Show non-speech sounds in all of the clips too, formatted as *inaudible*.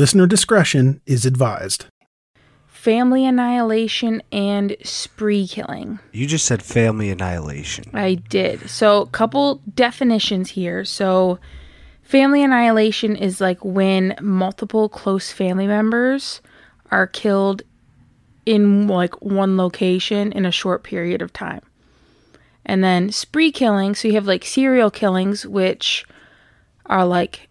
Listener discretion is advised. Family annihilation and spree killing. You just said family annihilation. I did. So, a couple definitions here. So, family annihilation is like when multiple close family members are killed in like one location in a short period of time. And then spree killing, so you have like serial killings which are like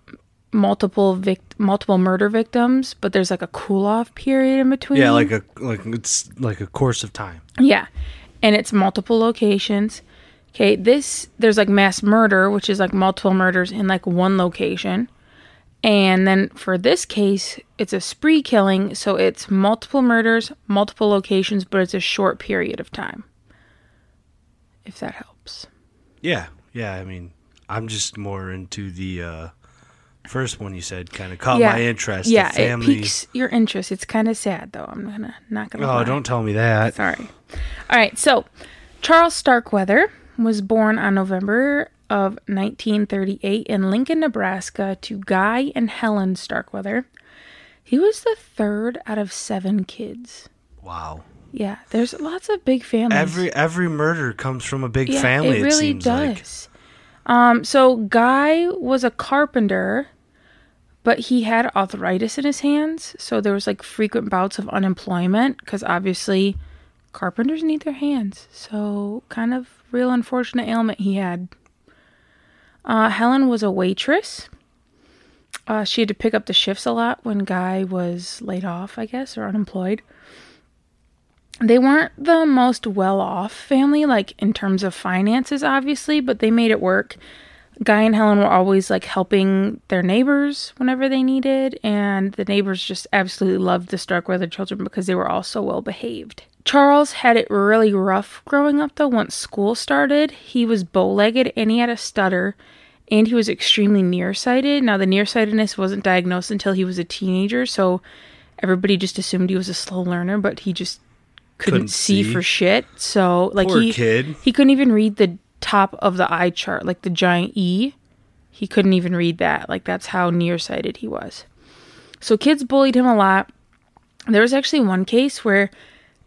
multiple vic- multiple murder victims, but there's like a cool off period in between. Yeah, like a like it's like a course of time. Yeah. And it's multiple locations. Okay, this there's like mass murder, which is like multiple murders in like one location. And then for this case, it's a spree killing, so it's multiple murders, multiple locations, but it's a short period of time. If that helps. Yeah, yeah. I mean, I'm just more into the uh first one you said. Kind of caught yeah. my interest. the Yeah, it piques your interest. It's kind of sad though. I'm gonna not gonna. Oh, lie. don't tell me that. Sorry. All right. So, Charles Starkweather was born on November of 1938 in Lincoln, Nebraska, to Guy and Helen Starkweather. He was the third out of seven kids. Wow. Yeah, there's lots of big families. Every every murder comes from a big yeah, family. It really seems like. does. Um, so Guy was a carpenter, but he had arthritis in his hands, so there was like frequent bouts of unemployment because obviously carpenters need their hands. So kind of real unfortunate ailment he had. Uh, Helen was a waitress. Uh, she had to pick up the shifts a lot when Guy was laid off, I guess, or unemployed they weren't the most well off family, like in terms of finances, obviously, but they made it work. Guy and Helen were always like helping their neighbors whenever they needed, and the neighbors just absolutely loved the Starkweather children because they were all so well behaved. Charles had it really rough growing up though once school started. He was bow legged and he had a stutter, and he was extremely nearsighted. Now, the nearsightedness wasn't diagnosed until he was a teenager, so everybody just assumed he was a slow learner, but he just couldn't, Couldn't see, see. for shit. So like Poor he kid. he couldn't even read the top of the eye chart, like the giant E. He couldn't even read that. Like that's how nearsighted he was. So kids bullied him a lot. There was actually one case where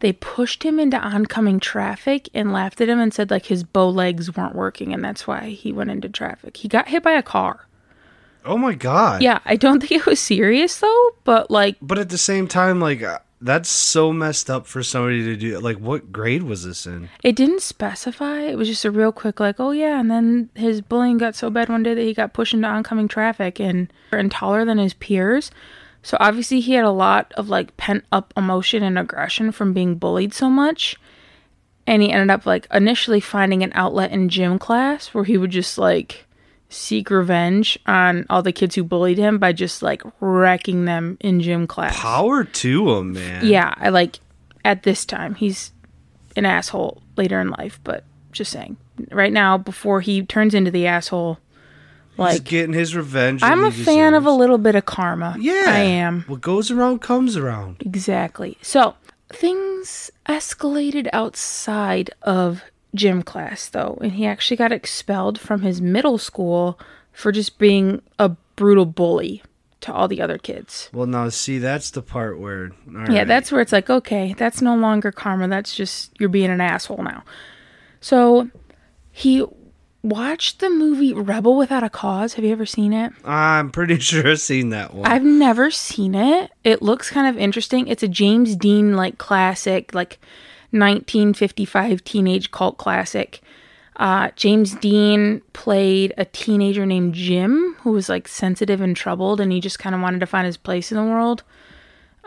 they pushed him into oncoming traffic and laughed at him and said like his bow legs weren't working and that's why he went into traffic. He got hit by a car. Oh my god. Yeah, I don't think it was serious though, but like But at the same time, like that's so messed up for somebody to do. Like, what grade was this in? It didn't specify. It was just a real quick, like, oh yeah, and then his bullying got so bad one day that he got pushed into oncoming traffic and and taller than his peers. So obviously he had a lot of like pent up emotion and aggression from being bullied so much. And he ended up like initially finding an outlet in gym class where he would just like seek revenge on all the kids who bullied him by just like wrecking them in gym class. Power to him, man. Yeah, I like at this time he's an asshole later in life, but just saying. Right now, before he turns into the asshole, He's like getting his revenge. I'm a fan of a little bit of karma. Yeah, I am. What goes around comes around. Exactly. So things escalated outside of gym class though, and he actually got expelled from his middle school for just being a brutal bully to all the other kids. Well, now see, that's the part where. Yeah, right. that's where it's like, okay, that's no longer karma. That's just you're being an asshole now. So he watched the movie Rebel Without a Cause. Have you ever seen it? I'm pretty *laughs* sure I've seen that one. I've never seen it. It looks kind of interesting. It's a James Dean like classic, like 1955 teenage cult classic. Uh, James Dean played a teenager named Jim who was like sensitive and troubled, and he just kind of wanted to find his place in the world.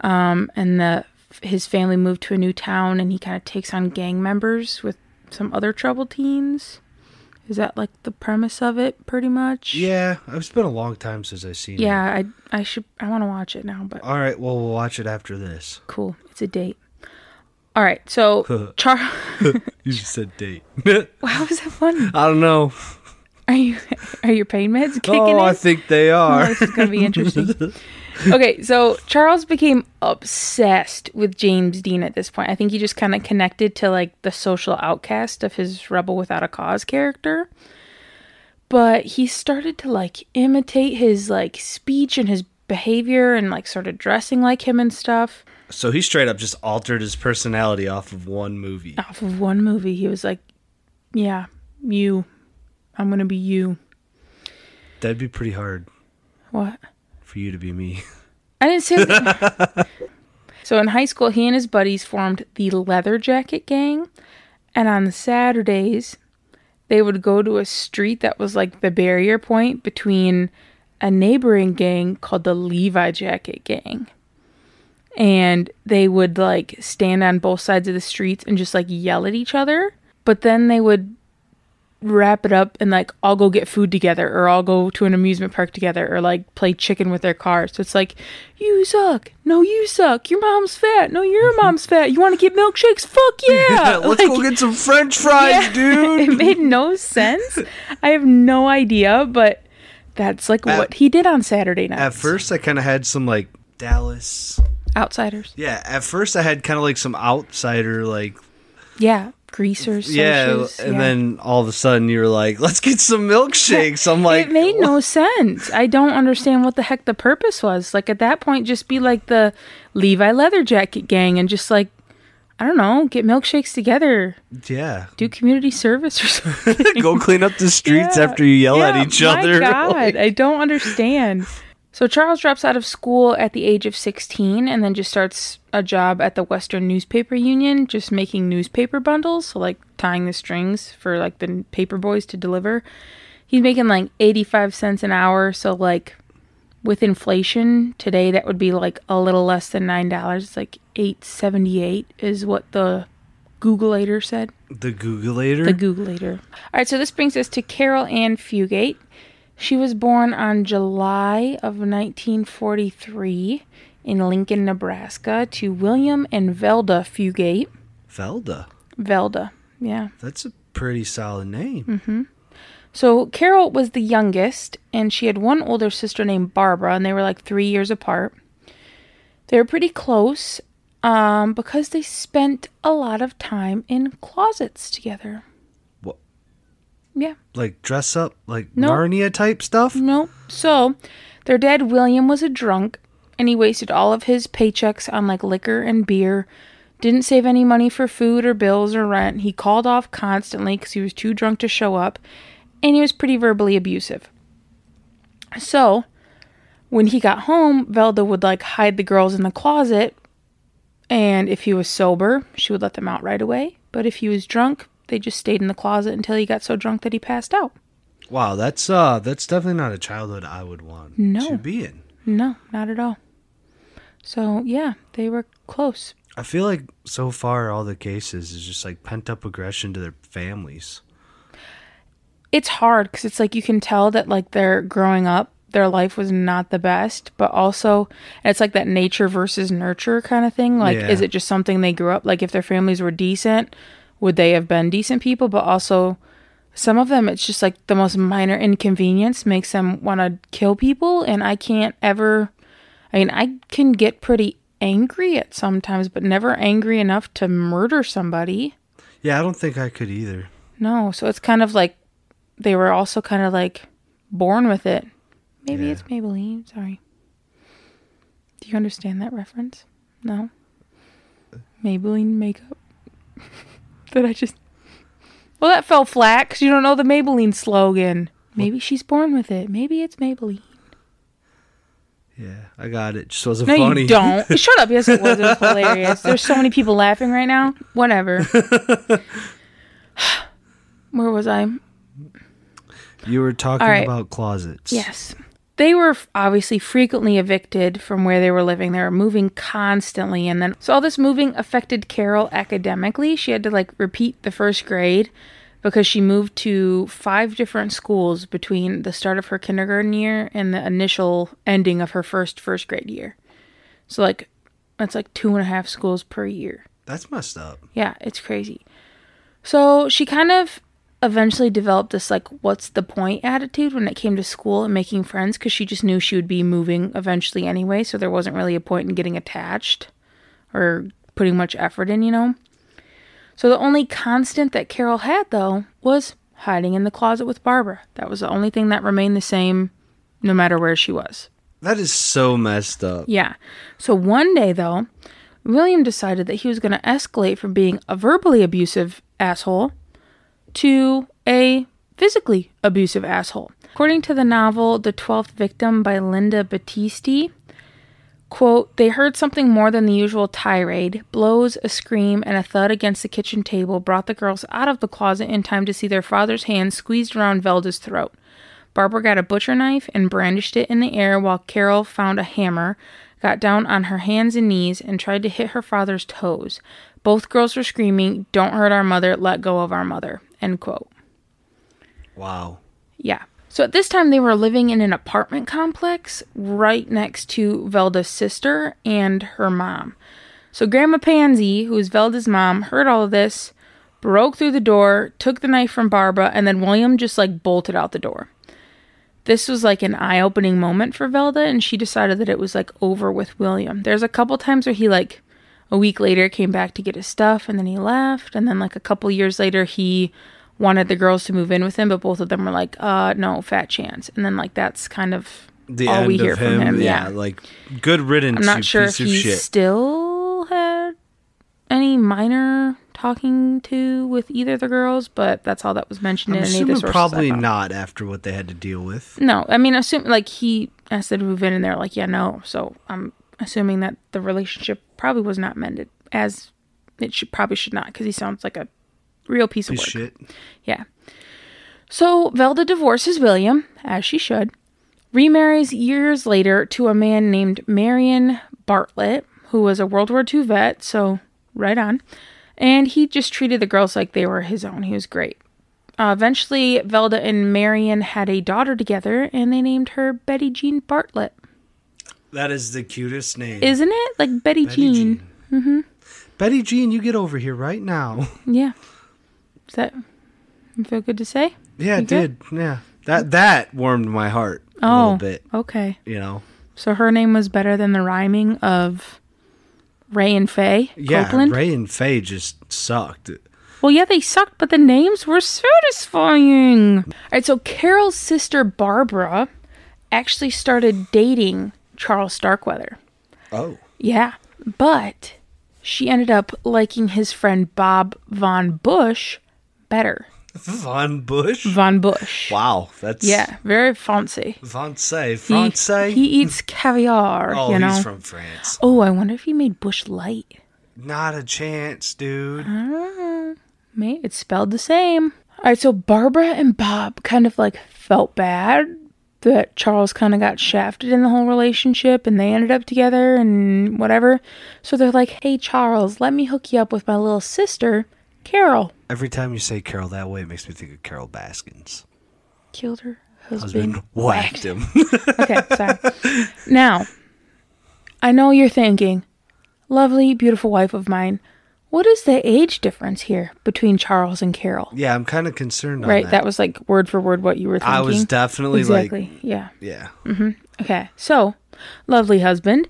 Um, and the his family moved to a new town, and he kind of takes on gang members with some other troubled teens. Is that like the premise of it, pretty much? yeah, it's been a long time since I've seen it. Yeah, I I should I want to watch it now, but All right, well, we'll watch it after this. cool. It's a date. All right, so *laughs* Char. You just said date. *laughs* How is that funny? I don't know. Are you are your pain meds kicking Oh, in? I think they Oh, are. this is gonna be interesting. *laughs* okay, so Charles became obsessed with James Dean at this point. I think he just kind of connected to like the social outcast of his Rebel Without a Cause character. But he started to like imitate his like speech and his behavior and like started dressing like him and stuff. So he straight up just altered his personality off of one movie. Off of one movie, he was like, "Yeah, you. I'm gonna be you." That'd be pretty hard What? for you to be me. *laughs* I didn't say that. *laughs* so in high school, he and his buddies formed the Leather Jacket Gang. And on Saturdays, they would go to a street that was like the barrier point between a neighboring gang called the Levi Jacket Gang. And they would like stand on both sides of the streets and just like yell at each other. But then they would wrap it up and like all go get food together or all go to an amusement park together or like play chicken with their cars. So it's like, you suck. No, you suck. Your mom's fat. No, your *laughs* mom's fat. You want to get milkshakes? Fuck *laughs* yeah. Let's Like, go get some French fries, *laughs* yeah, dude. it made no sense. I have no idea, but that's like At- what he did on Saturday night. At first, I kind of had some like Dallas. outsiders. Yeah, at first I had kind of like some outsider like Yeah, greasers. yeah, socials, and yeah. then all of a sudden you were like, "Let's get some milkshakes." I'm *laughs* like, it made no sense. I don't understand what the heck the purpose was. Like at that point, just be like the Levi Leather Jacket Gang and just like, I don't know, get milkshakes together, yeah, do community service or *laughs* something. go clean up the streets Yeah. after you yell Yeah, at each my other. *laughs* God, I don't understand. So Charles drops out of school at the age of 16 and then just starts a job at the Western Newspaper Union, just making newspaper bundles, so like tying the strings for like the paper boys to deliver. He's making like 85 cents an hour, so like with inflation today that would be like a little less than $9. It's like 878 is what the Googleator said. the Googleator. The Googleator. All right, so this brings us to Carol Ann Fugate. She was born on July of 1943 in Lincoln, Nebraska, to William and Velda Fugate. Velda. Velda, yeah. That's a pretty solid name. Mm hmm. So Carol was the youngest, and she had one older sister named Barbara, and they were like three years apart. They were pretty close um, because they spent a lot of time in closets together. What? Yeah. Like dress up, like No. Narnia type stuff. Nope. So, their dad William was a drunk, and he wasted all of his paychecks on like liquor and beer. Didn't save any money for food or bills or rent. He called off constantly because he was too drunk to show up, and he was pretty verbally abusive. So, when he got home, Velda would like hide the girls in the closet, and if he was sober, she would let them out right away. But if he was drunk, they just stayed in the closet until he got so drunk that he passed out. Wow, that's uh, that's definitely not a childhood I would want No. to be in. No, not at all. So yeah, they were close. I feel like so far all the cases is just like pent up aggression to their families. It's hard because it's like you can tell that like they're growing up, their life was not the best, but also it's like that nature versus nurture kind of thing. Like, Yeah. is it just something they grew up like? If their families were decent, would they have been decent people? But also, some of them, it's just like the most minor inconvenience makes them want to kill people, and I can't ever. I mean, I can get pretty angry at sometimes, but never angry enough to murder somebody. Yeah, I don't think I could either. No, so it's kind of like they were also kind of like born with it. Maybe Yeah. it's Maybelline. Sorry. Do you understand that reference? No. Maybelline makeup. *laughs* Did I just? Well, that fell flat because you don't know the Maybelline slogan. Maybe she's born with it. Maybe it's Maybelline. Yeah, I got it. Just wasn't No, funny. you don't. *laughs* Shut up. Yes, it was. It was hilarious. There's so many people laughing right now. Whatever. *laughs* Where was I? You were talking right. about closets. Yes. They were obviously frequently evicted from where they were living. They were moving constantly. And then, so all this moving affected Carol academically. She had to like repeat the first grade because she moved to five different schools between the start of her kindergarten year and the initial ending of her first first grade year. So, like, that's like two and a half schools per year. That's messed up. Yeah, it's crazy. So she kind of eventually developed this like what's the point attitude when it came to school and making friends because she just knew she would be moving eventually anyway, so there wasn't really a point in getting attached or putting much effort in, you know. So the only constant that Carol had though was hiding in the closet with Barbara. That was the only thing that remained the same no matter where she was. That is so messed up. Yeah. So one day, though, William decided that he was going to escalate from being a verbally abusive asshole to a physically abusive asshole. According to the novel The Twelfth Victim by Linda Battisti, quote, they heard something more than the usual tirade. Blows, a scream, and a thud against the kitchen table brought the girls out of the closet in time to see their father's hand squeezed around Velda's throat. Barbara got a butcher knife and brandished it in the air while Carol found a hammer, got down on her hands and knees, and tried to hit her father's toes. Both girls were screaming, Don't hurt our mother, let go of our mother. End quote. Wow. Yeah. So at this time, they were living in an apartment complex right next to Velda's sister and her mom. So Grandma Pansy, who is Velda's mom, heard all of this, broke through the door, took the knife from Barbara, and then William just like bolted out the door. This was like an eye opening moment for Velda, and she decided that it was like over with William. There's a couple times where he like a week later came back to get his stuff and then he left, and then like a couple years later he wanted the girls to move in with him, but both of them were like, uh, no, fat chance. And then like that's kind of The all end we hear of from him, him. yeah, Yeah. like good riddance. I'm not sure if he shit. still had any minor talking to with either of the girls, but that's all that was mentioned I'm in any of the sources. Probably not after what they had to deal with. No, I mean, assume like he asked them to move in, and they're like, yeah, no. So I'm assuming that the relationship probably was not mended as it should probably should not because he sounds like a real piece, Piece of of work. shit. Yeah. So Velda divorces William, as she should, remarries years later to a man named Marion Bartlett, who was a World War II vet, so right on. And he just treated the girls like they were his own. He was great. Uh, eventually, Velda and Marion had a daughter together, and they named her Betty Jean Bartlett. That is the cutest name. Isn't it? Like Betty, Betty Jean. Mm-hmm. Betty Jean, you get over here right now. Yeah. Does that feel good to say? Yeah, You it did. Yeah, that that warmed my heart a Oh, little bit. okay. You know. So her name was better than the rhyming of Ray and Faye Yeah, Copeland. Ray and Faye just sucked. Well, yeah, they sucked, but the names were satisfying. All right, so Carol's sister Barbara actually started dating Charles Starkweather. Oh. Yeah, but she ended up liking his friend Bob Von Busch better. Von Busch. Von Busch. Wow, that's Yeah, very fancy. Fancy, He, he eats caviar, oh, you know. he's from France. oh, I wonder if he made Busch Light. Not a chance, dude. Mate, it's spelled the same. All right, so Barbara and Bob kind of like felt bad that Charles kind of got shafted in the whole relationship and they ended up together and whatever. So they're like, hey, Charles, let me hook you up with my little sister, Carol. Every time you say Carol that way, it makes me think of Carol Baskins. Killed her husband. Husband whacked him. *laughs* okay, sorry. Now, I know you're thinking, lovely, beautiful wife of mine, what is the age difference here between Charles and Carol? yeah, I'm kind of concerned. On Right, that. that was like word for word what you were thinking. I was definitely exactly. like, yeah. yeah. Mm-hmm. Okay. So, lovely husband.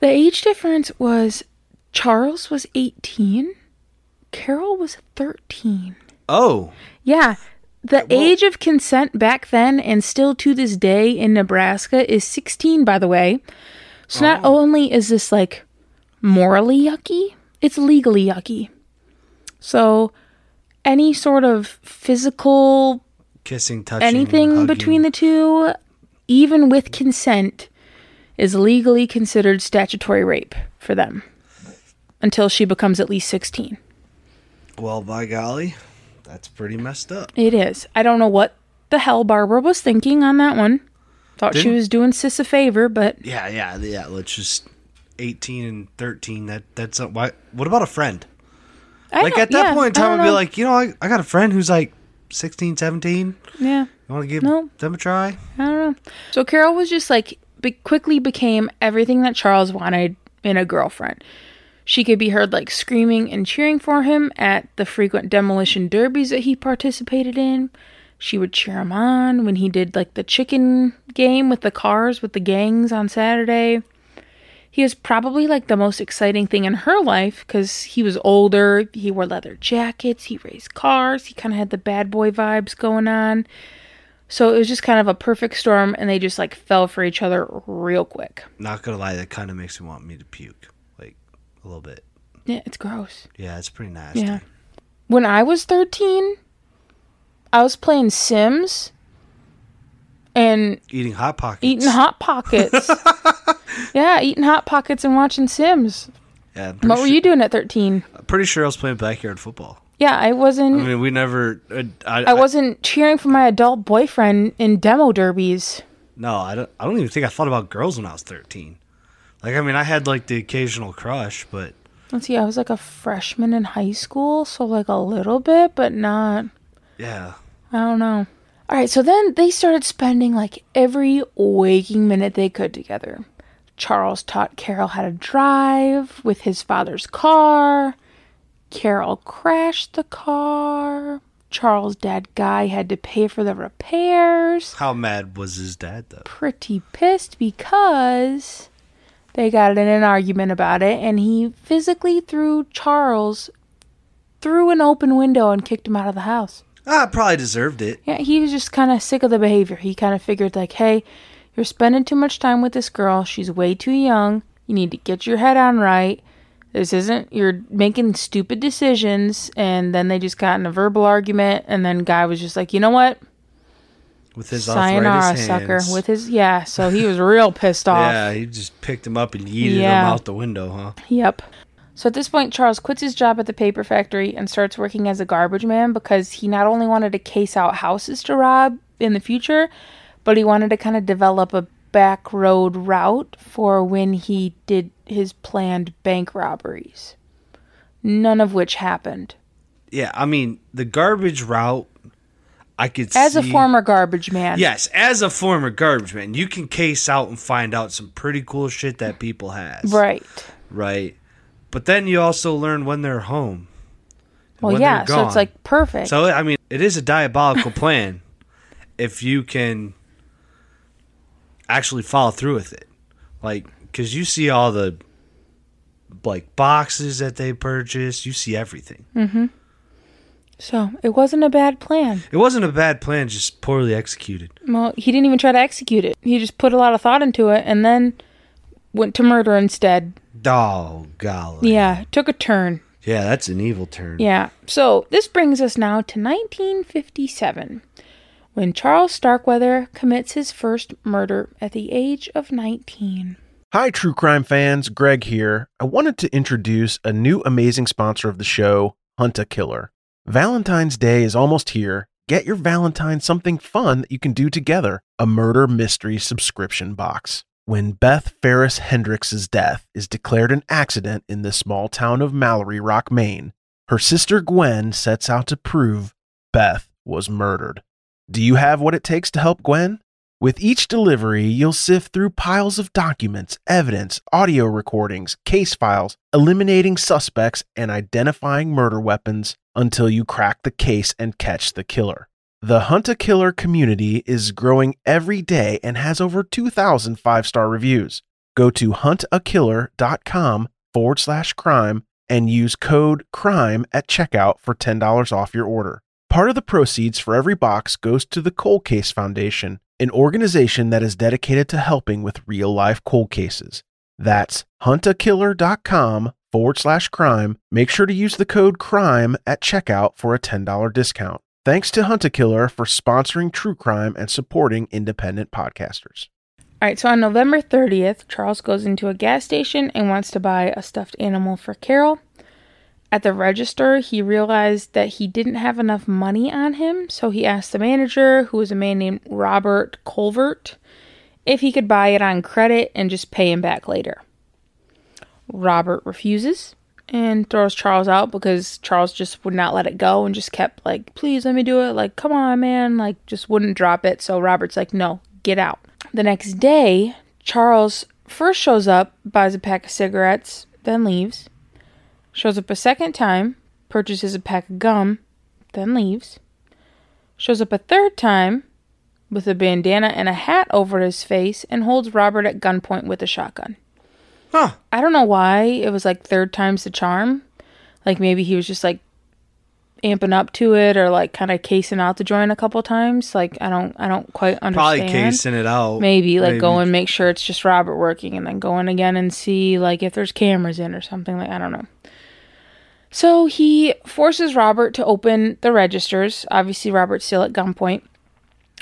The age difference was Charles was 18, Carol was 13. Oh, Yeah. The age of consent back then and still to this day in Nebraska is 16, by the way. So, not only is this like morally yucky, it's legally yucky. So, any sort of physical Kissing, touching, anything hugging. between the two, even with consent, is legally considered statutory rape for them until she becomes at least 16. Well, by golly, that's pretty messed up. It is. I don't know what the hell Barbara was thinking on that one. Thought she Didn't- was doing sis a favor, but Yeah, yeah, yeah. Let's just eighteen and thirteen. That that's a, why. What about a friend? I like at that yeah, point in time, I'd be like, you know, I, I got a friend who's like 16, 17. yeah. You want to give No. them a try? I don't know. So Carol was just like be- quickly became everything that Charles wanted in a girlfriend. She could be heard like screaming and cheering for him at the frequent demolition derbies that he participated in. She would cheer him on when he did like the chicken game with the cars with the gangs on Saturday. He was probably like the most exciting thing in her life because he was older. He wore leather jackets. He raced cars. He kind of had the bad boy vibes going on. So it was just kind of a perfect storm, and they just like fell for each other real quick. Not gonna lie, that kind of makes me want me to puke, like a little bit. Yeah, it's gross. Yeah, it's pretty nasty. Yeah. When I was 13, I was playing Sims and Eating hot pockets. eating Hot Pockets. *laughs* yeah, eating Hot Pockets and watching Sims. Yeah, What were you doing at 13? Pretty sure I was playing backyard football. Yeah, I wasn't. I mean, we never. Uh, I, I wasn't cheering for my adult boyfriend in demo derbies. No, I don't. I don't even think I thought about girls when I was thirteen. Like, I mean, I had like the occasional crush, but Let's see, I was like a freshman in high school, so like a little bit, but not. yeah, I don't know. All right, so then they started spending like every waking minute they could together. Charles taught Carol how to drive with his father's car. Carol crashed the car. Charles' dad Guy had to pay for the repairs. how mad was his dad though? Pretty pissed because they got in an argument about it, and he physically threw Charles through an open window and kicked him out of the house. Ah, probably deserved it. Yeah, he was just kind of sick of the behavior. He kind of figured, like, hey, you're spending too much time with this girl. She's way too young. You need to get your head on right. This isn't, you're making stupid decisions. And then they just got in a verbal argument. And then Guy was just like, you know what? With his Sayonara, sucker. With his, yeah. So he was real pissed *laughs* off. yeah, he just picked him up and yeeted Yeah. him out the window, huh? Yep. So at this point, Charles quits his job at the paper factory and starts working as a garbage man because he not only wanted to case out houses to rob in the future, but he wanted to kind of develop a back road route for when he did his planned bank robberies. None of which happened. Yeah, I mean, the garbage route, I could see. As a former garbage man. Yes, as a former garbage man, you can case out and find out some pretty cool shit that people has. Right. Right. But then you also learn when they're home. Well, yeah. So it's like perfect. So I mean, it is a diabolical *laughs* plan if you can actually follow through with it. Like cuz you see all the like boxes that they purchased, you see everything. Mm-hmm. so it wasn't a bad plan. It wasn't a bad plan, just poorly executed. Well, he didn't even try to execute it. He just put a lot of thought into it and then went to murder instead. Oh golly. Yeah, took a turn. Yeah, that's an evil turn. Yeah. So this brings us now to 1957, when Charles Starkweather commits his first murder at the age of 19. Hi, true crime fans. Greg here. I wanted to introduce a new amazing sponsor of the show, Hunt a Killer. Valentine's Day is almost here. Get your Valentine something fun that you can do together a murder mystery subscription box. When Beth Ferris Hendricks' death is declared an accident in the small town of Mallory Rock, Maine, her sister Gwen sets out to prove Beth was murdered. Do you have what it takes to help Gwen? With each delivery, you'll sift through piles of documents, evidence, audio recordings, case files, eliminating suspects and identifying murder weapons until you crack the case and catch the killer. The Hunt a Killer community is growing every day and has over 2,000 five star reviews. Go to huntakiller.com forward slash crime and use code CRIME at checkout for $10 off your order. Part of the proceeds for every box goes to the Cold Case Foundation, an organization that is dedicated to helping with real life cold cases. That's huntakiller.com forward slash crime. Make sure to use the code CRIME at checkout for a $10 discount. Thanks to Huntakiller for sponsoring true crime and supporting independent podcasters. All right, so on November 30th, Charles goes into a gas station and wants to buy a stuffed animal for Carol. At the register, he realized that he didn't have enough money on him, so he asked the manager, who was a man named Robert Colvert, if he could buy it on credit and just pay him back later. Robert refuses and throws Charles out because Charles just would not let it go and just kept like, please let me do it. Like, come on, man. Like, just wouldn't drop it. So Robert's like, no, get out. The next day, Charles first shows up, buys a pack of cigarettes, then leaves. Shows up a second time, purchases a pack of gum, then leaves. Shows up a third time with a bandana and a hat over his face and holds Robert at gunpoint with a shotgun. Huh. I don't know why it was like third time's the charm. Like maybe he was just like amping up to it or like kind of casing out the joint a couple times. Like I don't I don't quite understand. Probably casing it out. Maybe like Maybe. go and make sure it's just Robert working and then go in again and see like if there's cameras in or something like I don't know. So he forces Robert to open the registers. Obviously Robert's still at gunpoint.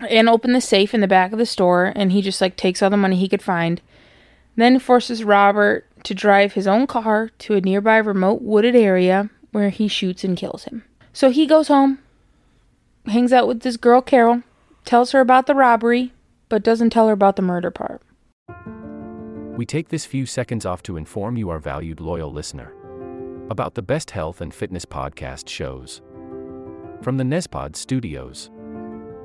And open the safe in the back of the store and he just like takes all the money he could find. Then forces Robert to drive his own car to a nearby remote wooded area where he shoots and kills him. So he goes home, hangs out with this girl Carol, tells her about the robbery, but doesn't tell her about the murder part. We take this few seconds off to inform you, our valued loyal listener, about the best health and fitness podcast shows from the Nespod studios.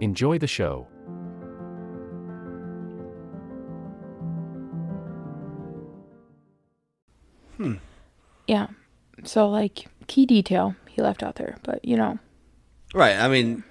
Enjoy the show. Hmm. Yeah. So like key detail he left out there, but you know. Right. I mean,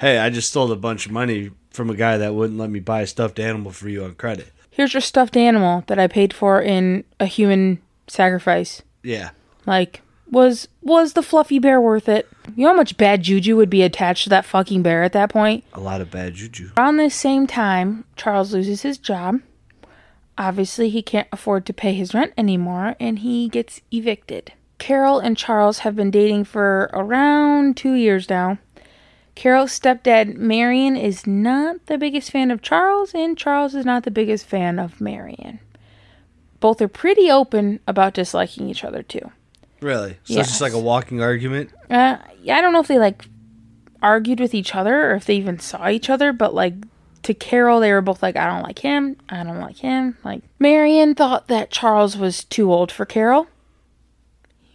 hey, I just stole a bunch of money from a guy that wouldn't let me buy a stuffed animal for you on credit. Here's your stuffed animal that I paid for in a human sacrifice. Yeah. Like was was the fluffy bear worth it? You know how much bad juju would be attached to that fucking bear at that point? A lot of bad juju. Around this same time, Charles loses his job. Obviously, he can't afford to pay his rent anymore and he gets evicted. Carol and Charles have been dating for around two years now. Carol's stepdad, Marion, is not the biggest fan of Charles, and Charles is not the biggest fan of Marion. Both are pretty open about disliking each other, too. Really? So it's just like a walking argument? Uh, yeah, I don't know if they like argued with each other or if they even saw each other, but like to Carol, they were both like, I don't like him, I don't like him. Like Marion thought that Charles was too old for Carol,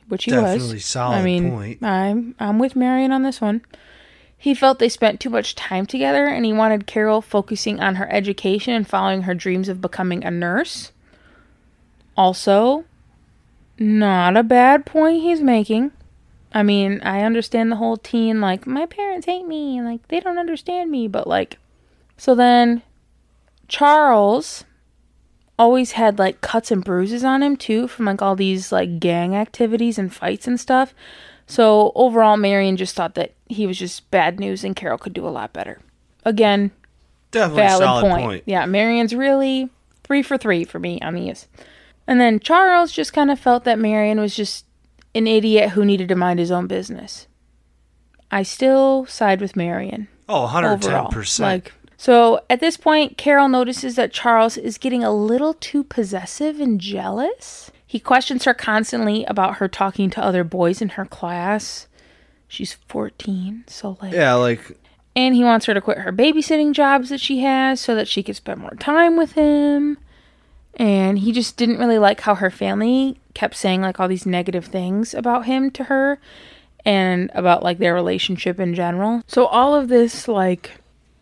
which he Definitely was. solid I mean, point. I'm I'm with Marion on this one. He felt they spent too much time together, and he wanted Carol focusing on her education and following her dreams of becoming a nurse. Also, not a bad point he's making. I mean, I understand the whole teen, like, my parents hate me, and like, they don't understand me, but like, so then Charles always had like cuts and bruises on him too from like all these like gang activities and fights and stuff. So overall, Marion just thought that he was just bad news and Carol could do a lot better. Again, Definitely valid solid point. point. Yeah, Marion's really three for three for me on these. And then Charles just kind of felt that Marion was just an idiot who needed to mind his own business. I still side with Marion Oh, overall. 110%. Like so at this point, Carol notices that Charles is getting a little too possessive and jealous. He questions her constantly about her talking to other boys in her class. She's 14, so like Yeah, like and he wants her to quit her babysitting jobs that she has so that she could spend more time with him. And he just didn't really like how her family kept saying like all these negative things about him to her and about like their relationship in general. So all of this like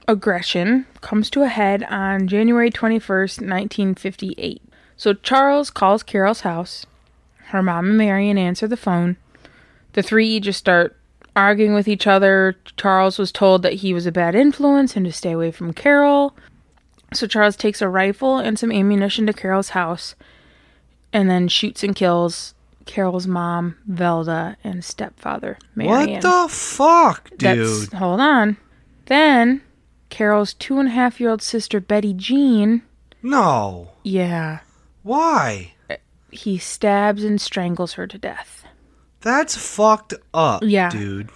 aggression comes to a head on January 21st, 1958. So Charles calls Carol's house. Her mom and Marion answer the phone. The three just start arguing with each other. Charles was told that he was a bad influence and to stay away from Carol. So Charles takes a rifle and some ammunition to Carol's house and then shoots and kills Carol's mom, Velda, and stepfather, Marion. what the fuck, dude? That's, hold on. Then Carol's two and a half year old sister, Betty Jean, no. yeah, Why? he stabs and strangles her to death. That's fucked up, Yeah. dude.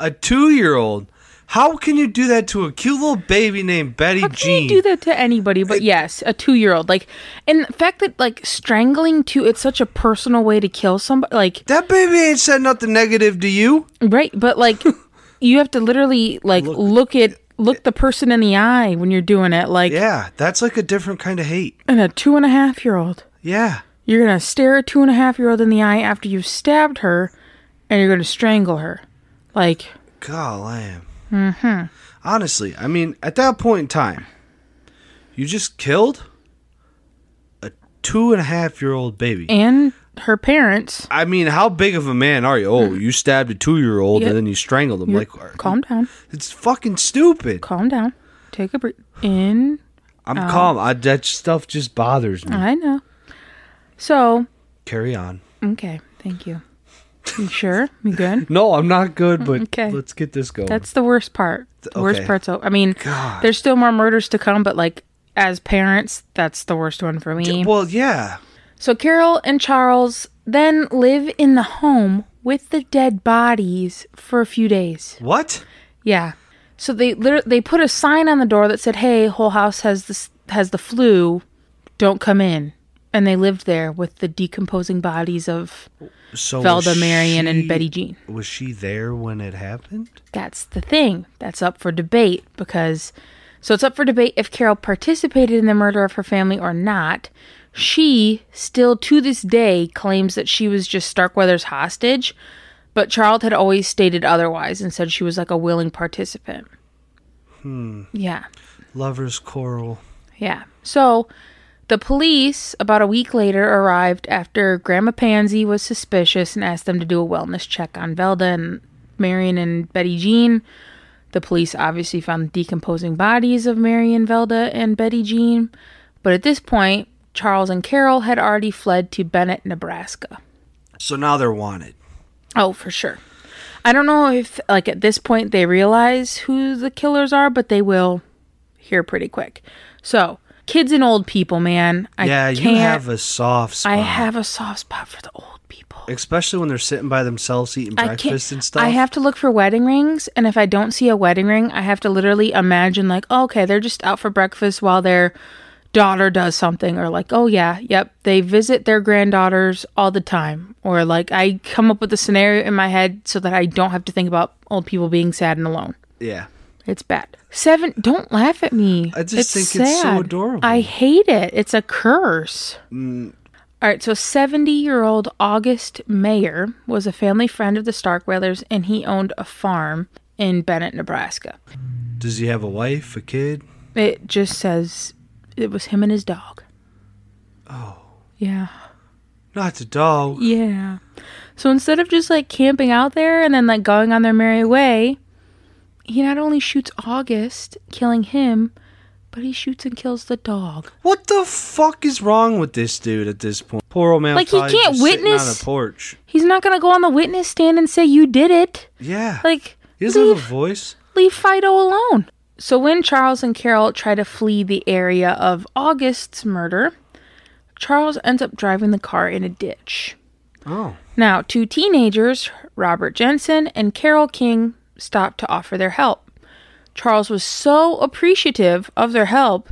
A two-year-old. How can you do that to a cute little baby named Betty How can Jean? you do that to anybody? But yes, a two year old. Like, and the fact that like strangling too, it's such a personal way to kill somebody. Like, That baby ain't said nothing negative to you. right? But like, *laughs* you have to literally like look, at look the person in the eye when you're doing it. Like, Yeah, that's like a different kind of hate. and a two and a half year old, Yeah. you're gonna stare a two and a half year old in the eye after you've stabbed her, and you're gonna strangle her. Like, God, lamb. Mm-hmm. Honestly, I mean, at that point in time, you just killed a two and a half year old baby. and her parents. I mean, how big of a man are you? Oh, mm. you stabbed a two year old and then you strangled him. Like, uh, calm down, it's fucking stupid. calm down. Take a breath. In I'm uh, calm. I, that stuff just bothers me. I know. So, Carry on. okay, thank you. You sure? You good? *laughs* No, I'm not good, but Okay. let's get this going. That's the worst part. The worst okay. part's over. I mean, God. there's still more murders to come, but like as parents, that's the worst one for me. well, yeah. So Carol and Charles then live in the home with the dead bodies for a few days. What? Yeah. So they they put a sign on the door that said, "Hey, whole house has this has the flu. Don't come in." And they lived there with the decomposing bodies of So Velda, Marion, and Betty Jean. Was she there when it happened? That's the thing. That's up for debate because so it's up for debate if Carol participated in the murder of her family or not. She still to this day claims that she was just Starkweather's hostage, but Charles had always stated otherwise and said she was like a willing participant. Hmm. Yeah. Lovers quarrel. Yeah. So the police, about a week later, arrived after Grandma Pansy was suspicious and asked them to do a wellness check on Velda and Marion and Betty Jean. The police obviously found the decomposing bodies of Marion, Velda, and Betty Jean. But at this point, Charles and Carol had already fled to Bennett, Nebraska. So now they're wanted. Oh, for sure. I don't know if, like, at this point they realize who the killers are, but they will here pretty quick. So, kids and old people, man. I yeah, you have a soft spot. I have a soft spot for the old people. Especially when they're sitting by themselves eating I breakfast and stuff. I have to look for wedding rings, and if I don't see a wedding ring, I have to literally imagine like, oh, okay, they're just out for breakfast while their daughter does something, or like, oh yeah, yep, they visit their granddaughters all the time, or like I come up with a scenario in my head so that I don't have to think about old people being sad and alone. Yeah. It's bad. Seven. Don't laugh at me. I just think it's so sad. adorable. I hate it. It's a curse. Mm. All right. So, seventy-year-old August Meyer was a family friend of the Starkweathers, and he owned a farm in Bennett, Nebraska. Does he have a wife, a kid? It just says it was him and his dog. Oh. Yeah. Not the dog. Yeah. So instead of just like camping out there and then like going on their merry way, he not only shoots August, killing him, but he shoots and kills the dog. What the fuck is wrong with this dude at this point? Poor old man. Like, he can't witness- on a porch. He's not gonna go on the witness stand and say you did it. Yeah. Like he doesn't have a voice. leave Fido alone. So when Charles and Carol try to flee the area of August's murder, Charles ends up driving the car in a ditch. Oh. Now, two teenagers, Robert Jensen and Carol King, stopped to offer their help. Charles was so appreciative of their help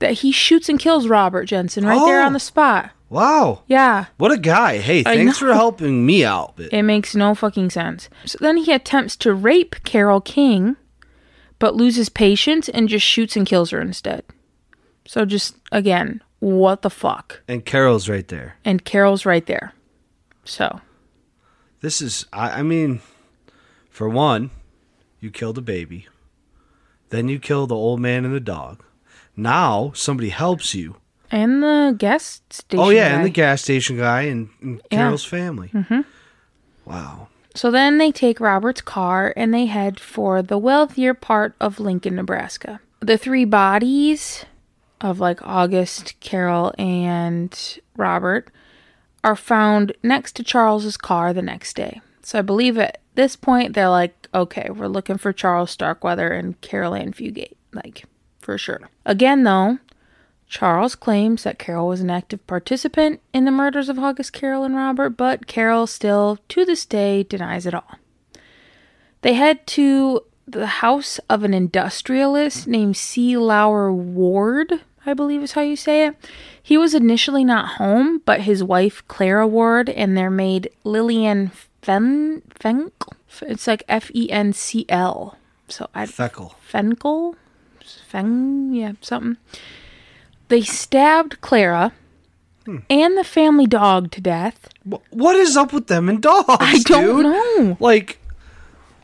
that he shoots and kills Robert Jensen right there Oh. on the spot. Wow. Yeah. What a guy. Hey, thanks for *laughs* helping me out. It makes no fucking sense. So then he attempts to rape Carol King, but loses patience and just shoots and kills her instead. So just again, what the fuck? And Carol's right there. And Carol's right there. So This is, I, I mean, for one, you killed a baby. Then you kill the old man and the dog. Now somebody helps you. and the gas station. oh, yeah, guy. and the gas station guy and, and Yeah. Carol's family. Mm-hmm. Wow. So then they take Robert's car and they head for the wealthier part of Lincoln, Nebraska. The three bodies of like August, Carol, and Robert are found next to Charles's car the next day. So I believe at this point they're like, okay, we're looking for Charles Starkweather and Carol Ann Fugate, like for sure. Again, though, Charles claims that Carol was an active participant in the murders of August, Carol, and Robert, but Carol still, to this day, denies it all. They head to the house of an industrialist named C. Lauer Ward, I believe is how you say it. He was initially not home, but his wife, Clara Ward, and their maid, Lillian Fen- Fenkel. It's like F E N C L. So I Feckle. Fenkel? Feng? Yeah, something. They stabbed Clara and the family dog to death. What is up with them and dogs? I don't dude? know. Like,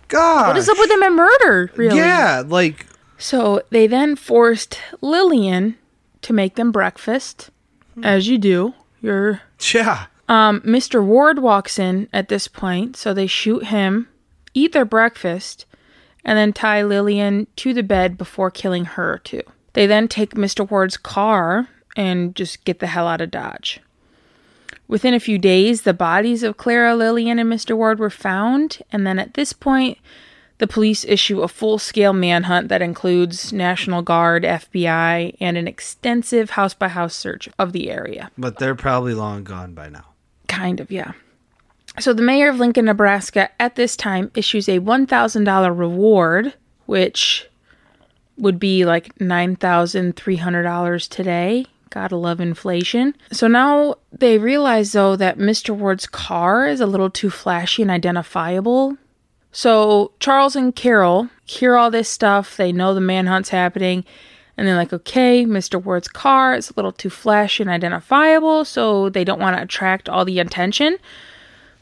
God. What is up with them and murder, really? Yeah, like, So they then forced Lillian to make them breakfast, as you do. You're yeah. Um, Mr. Ward walks in at this point, so they shoot him, eat their breakfast, and then tie Lillian to the bed before killing her too. They then take Mr. Ward's car and just get the hell out of Dodge. Within a few days, the bodies of Clara, Lillian, and Mr. Ward were found, and then at this point, the police issue a full scale manhunt that includes National Guard, FBI, and an extensive house by house search of the area. But they're probably long gone by now. Kind of, yeah. So the mayor of Lincoln, Nebraska at this time issues a $1,000 reward, which would be like $9,300 today. Gotta love inflation. So now they realize, though, that Mr. Ward's car is a little too flashy and identifiable. So Charles and Carol hear all this stuff. They know the manhunt's happening. And they're like, okay, Mr. Ward's car is a little too flashy and identifiable, so they don't want to attract all the attention.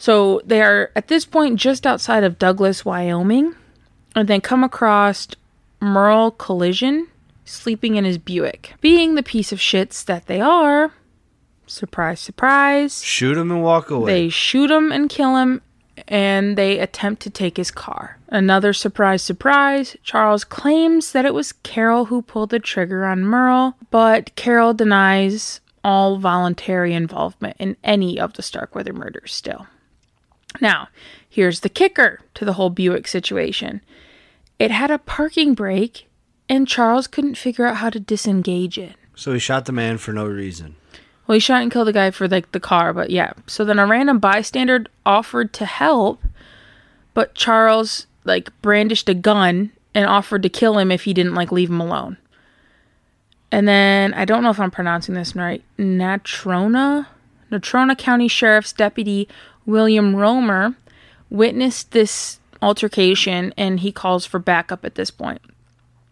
So they are at this point just outside of Douglas, Wyoming, and they come across Merle Collison sleeping in his Buick. Being the piece of shits that they are, surprise, surprise, Shoot him and walk away. they shoot him and kill him, and they attempt to take his car. Another surprise, surprise. Charles claims that it was Carol who pulled the trigger on Merle, but Carol denies all voluntary involvement in any of the Starkweather murders still. Now, here's the kicker to the whole Buick situation it had a parking brake, and Charles couldn't figure out how to disengage it. so he shot the man for no reason. Well, he shot and killed the guy for like the car, but yeah. So then a random bystander offered to help, but Charles like brandished a gun and offered to kill him if he didn't like leave him alone. And then I don't know if I'm pronouncing this right. Natrona, Natrona County Sheriff's Deputy William Romer witnessed this altercation and he calls for backup at this point.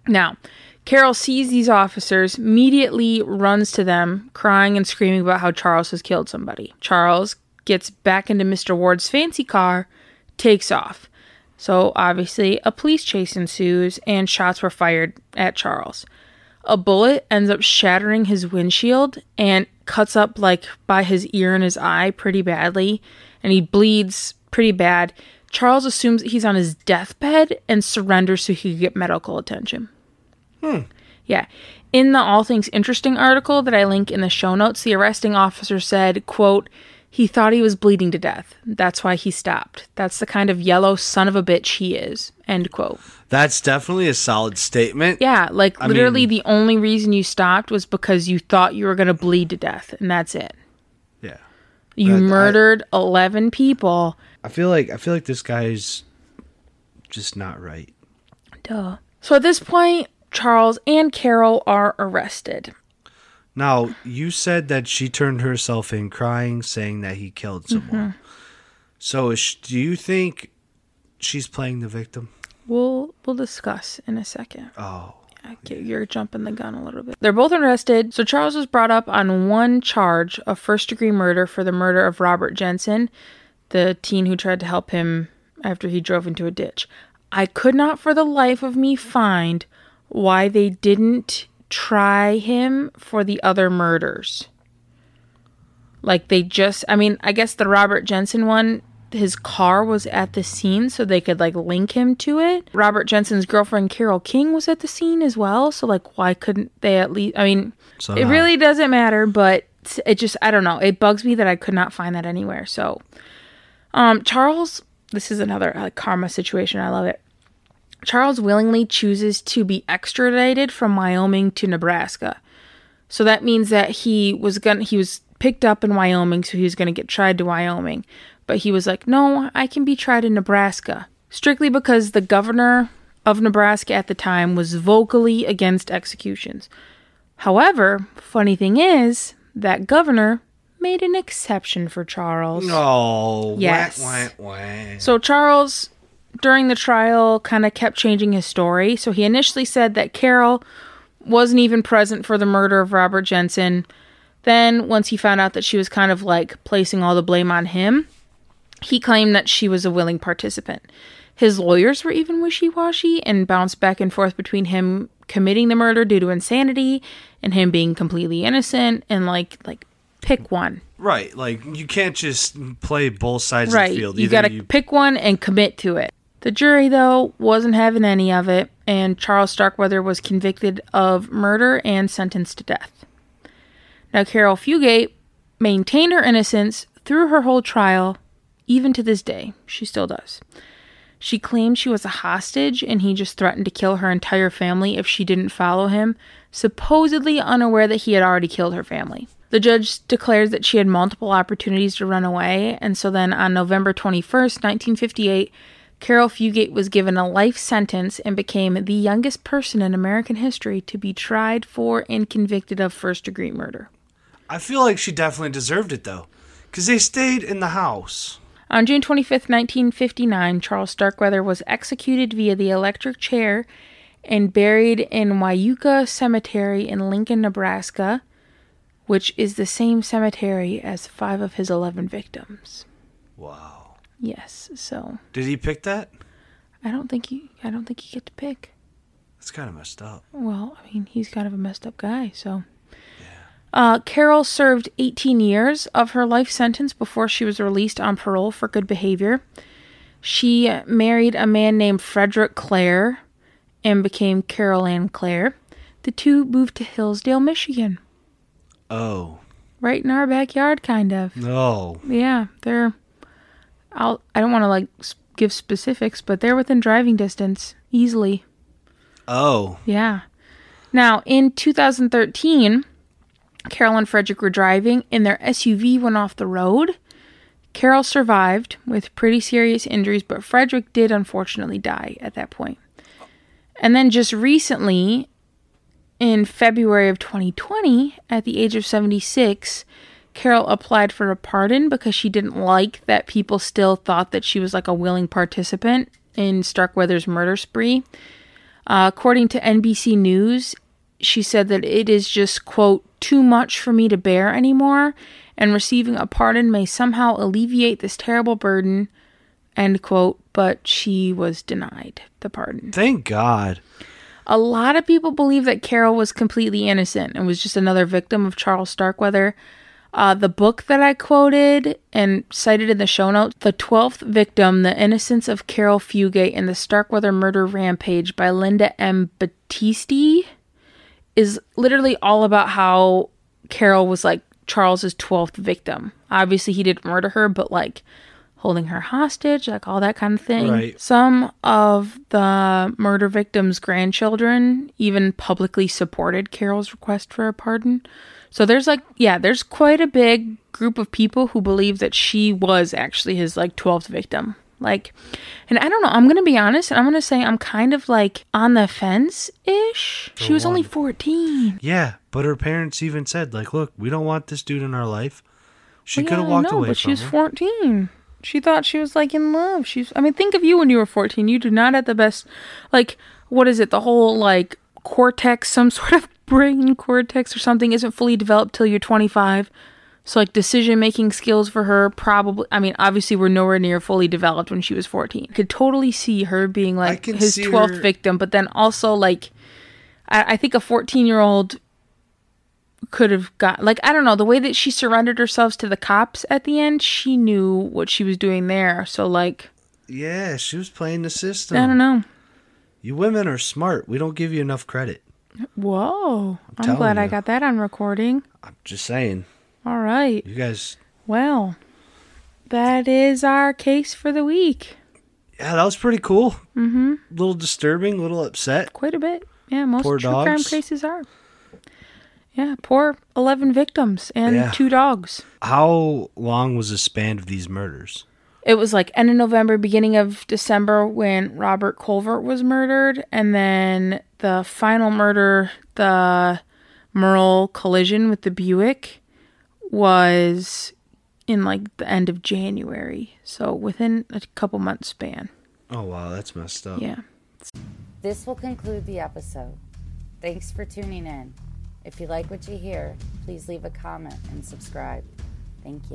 Now, Carol sees these officers, immediately runs to them, crying and screaming about how Charles has killed somebody. Charles gets back into Mr. Ward's fancy car, takes off. So, obviously, a police chase ensues and shots were fired at Charles. A bullet ends up shattering his windshield and cuts up like by his ear and his eye pretty badly, and he bleeds pretty bad. Charles assumes he's on his deathbed and surrenders so he could get medical attention. Hmm. Yeah. In the All Things Interesting article that I link in the show notes, the arresting officer said, quote, he thought he was bleeding to death. That's why he stopped. That's the kind of yellow son of a bitch he is. End quote. That's definitely a solid statement. Yeah, like I literally mean- the only reason you stopped was because you thought you were going to bleed to death, and that's it. You I- murdered 11 people. I feel like I feel like this guy's just not right. Duh. So at this point, Charles and Carol are arrested. Now, you said that she turned herself in crying, saying that he killed someone. Mm-hmm. So, is sh do you think she's playing the victim? We'll we'll discuss in a second. Oh. Okay, you're jumping the gun a little bit. They're both arrested. So Charles was brought up on one charge of first degree murder for the murder of Robert Jensen, the teen who tried to help him after he drove into a ditch. I could not for the life of me find why they didn't try him for the other murders. Like they just I mean, I guess the Robert Jensen one his car was at the scene so they could like link him to it. Robert Jensen's girlfriend Carol King was at the scene as well, so like why couldn't they at least I mean, it really doesn't matter, but it just I don't know. It bugs me that I could not find that anywhere. So um Charles, this is another like karma situation. I love it. Charles willingly chooses to be extradited from Wyoming to Nebraska. So that means that he was gonna he was picked up in Wyoming, so he was gonna get tried to Wyoming. But he was like, No, I can be tried in Nebraska. Strictly because the governor of Nebraska at the time was vocally against executions. However, funny thing is, that governor made an exception for Charles. No. Yes. Wah, wah, wah. So Charles, during the trial, kind of kept changing his story. So he initially said that Carol wasn't even present for the murder of Robert Jensen. Then, once he found out that she was kind of like placing all the blame on him, he claimed that she was a willing participant. His lawyers were even wishy washy and bounced back and forth between him committing the murder due to insanity and him being completely innocent and like like pick one. Right. Like, you can't just play both sides of the field. You got to you- pick one and commit to it. The jury, though, wasn't having any of it, and Charles Starkweather was convicted of murder and sentenced to death. Now, Carol Fugate maintained her innocence through her whole trial, even to this day. She still does. She claimed she was a hostage and he just threatened to kill her entire family if she didn't follow him, supposedly unaware that he had already killed her family. The judge declares that she had multiple opportunities to run away, and so then on November 21st, 1958, Carol Fugate was given a life sentence and became the youngest person in American history to be tried for and convicted of first degree murder. I feel like she definitely deserved it, though. Because they stayed in the house. On June 25th, 1959, Charles Starkweather was executed via the electric chair and buried in Wyuka Cemetery in Lincoln, Nebraska, which is the same cemetery as five of his 11 victims. Wow. Yes, so Did he pick that? I don't think he I don't think he get to pick. That's kind of messed up. Well, I mean, he's kind of a messed up guy, so. Uh, Carol served 18 years of her life sentence before she was released on parole for good behavior. She married a man named Frederick Clair and became Carol Ann Clair. The two moved to Hillsdale, Michigan, Oh. right in our backyard, kind of. No. Yeah, they're. I'll. I don't want to like give specifics, but they're within driving distance easily. Oh. Yeah. Now, in 2013, Carol and Frederick were driving and their SUV went off the road. Carol survived with pretty serious injuries, but Frederick did unfortunately die at that point. And then just recently, in February of 2020, at the age of 76, Carol applied for a pardon because she didn't like that people still thought that she was like a willing participant in Starkweather's murder spree. Uh, according to NBC News, she said that it is just, quote, too much for me to bear anymore, and receiving a pardon may somehow alleviate this terrible burden, end quote, but she was denied the pardon. Thank God. A lot of people believe that Carol was completely innocent and was just another victim of Charles Starkweather. Uh, the book that I quoted and cited in the show notes, The Twelfth Victim The Innocence of Carol Fugate and the Starkweather Murder Rampage by Linda M. Battisti, is literally all about how Carol was like Charles's 12th victim. Obviously, he didn't murder her, but like holding her hostage, like all that kind of thing. Right. Some of the murder victims' grandchildren even publicly supported Carol's request for a pardon. So there's like, yeah, there's quite a big group of people who believe that she was actually his like 12th victim. Like, and I don't know, I'm going to be honest and I'm going to say I'm kind of like on the fence ish. She was only 14. Yeah. But her parents even said, like, look, we don't want this dude in our life. She Well, could have yeah, walked know, away but she was him. 14. She thought she was like in love. She's I mean, think of you when you were 14. You do not have the best like what is it? The whole like cortex, some *laughs* sort of brain cortex or something isn't fully developed till you're 25. So like decision making skills for her probably I mean, obviously were nowhere near fully developed when she was 14. I could totally see her being like his 12th her- victim, but then also like I, I think a 14 year old could have got like I don't know the way that she surrendered herself to the cops at the end. She knew what she was doing there. So like Yeah, she was playing the system. I don't know. You women are smart. We don't give you enough credit. Whoa! I'm, telling glad I got that on recording. I'm just saying. All right. You guys, Well, that is our case for the week. yeah, that was pretty cool. Mm-hmm. A little disturbing, a little upset. Quite a bit. Yeah, most Poor true crime cases are. Yeah, poor 11 victims and Yeah. two dogs. How long was the span of these murders? It was like end of November, beginning of December when Robert Colvert was murdered, and then the final murder, the Merle Collison with the Buick, was in like the end of January. So within a couple months span. Oh wow, that's messed up. Yeah. This will conclude the episode. Thanks for tuning in. If you like what you hear, please leave a comment and subscribe. Thank you.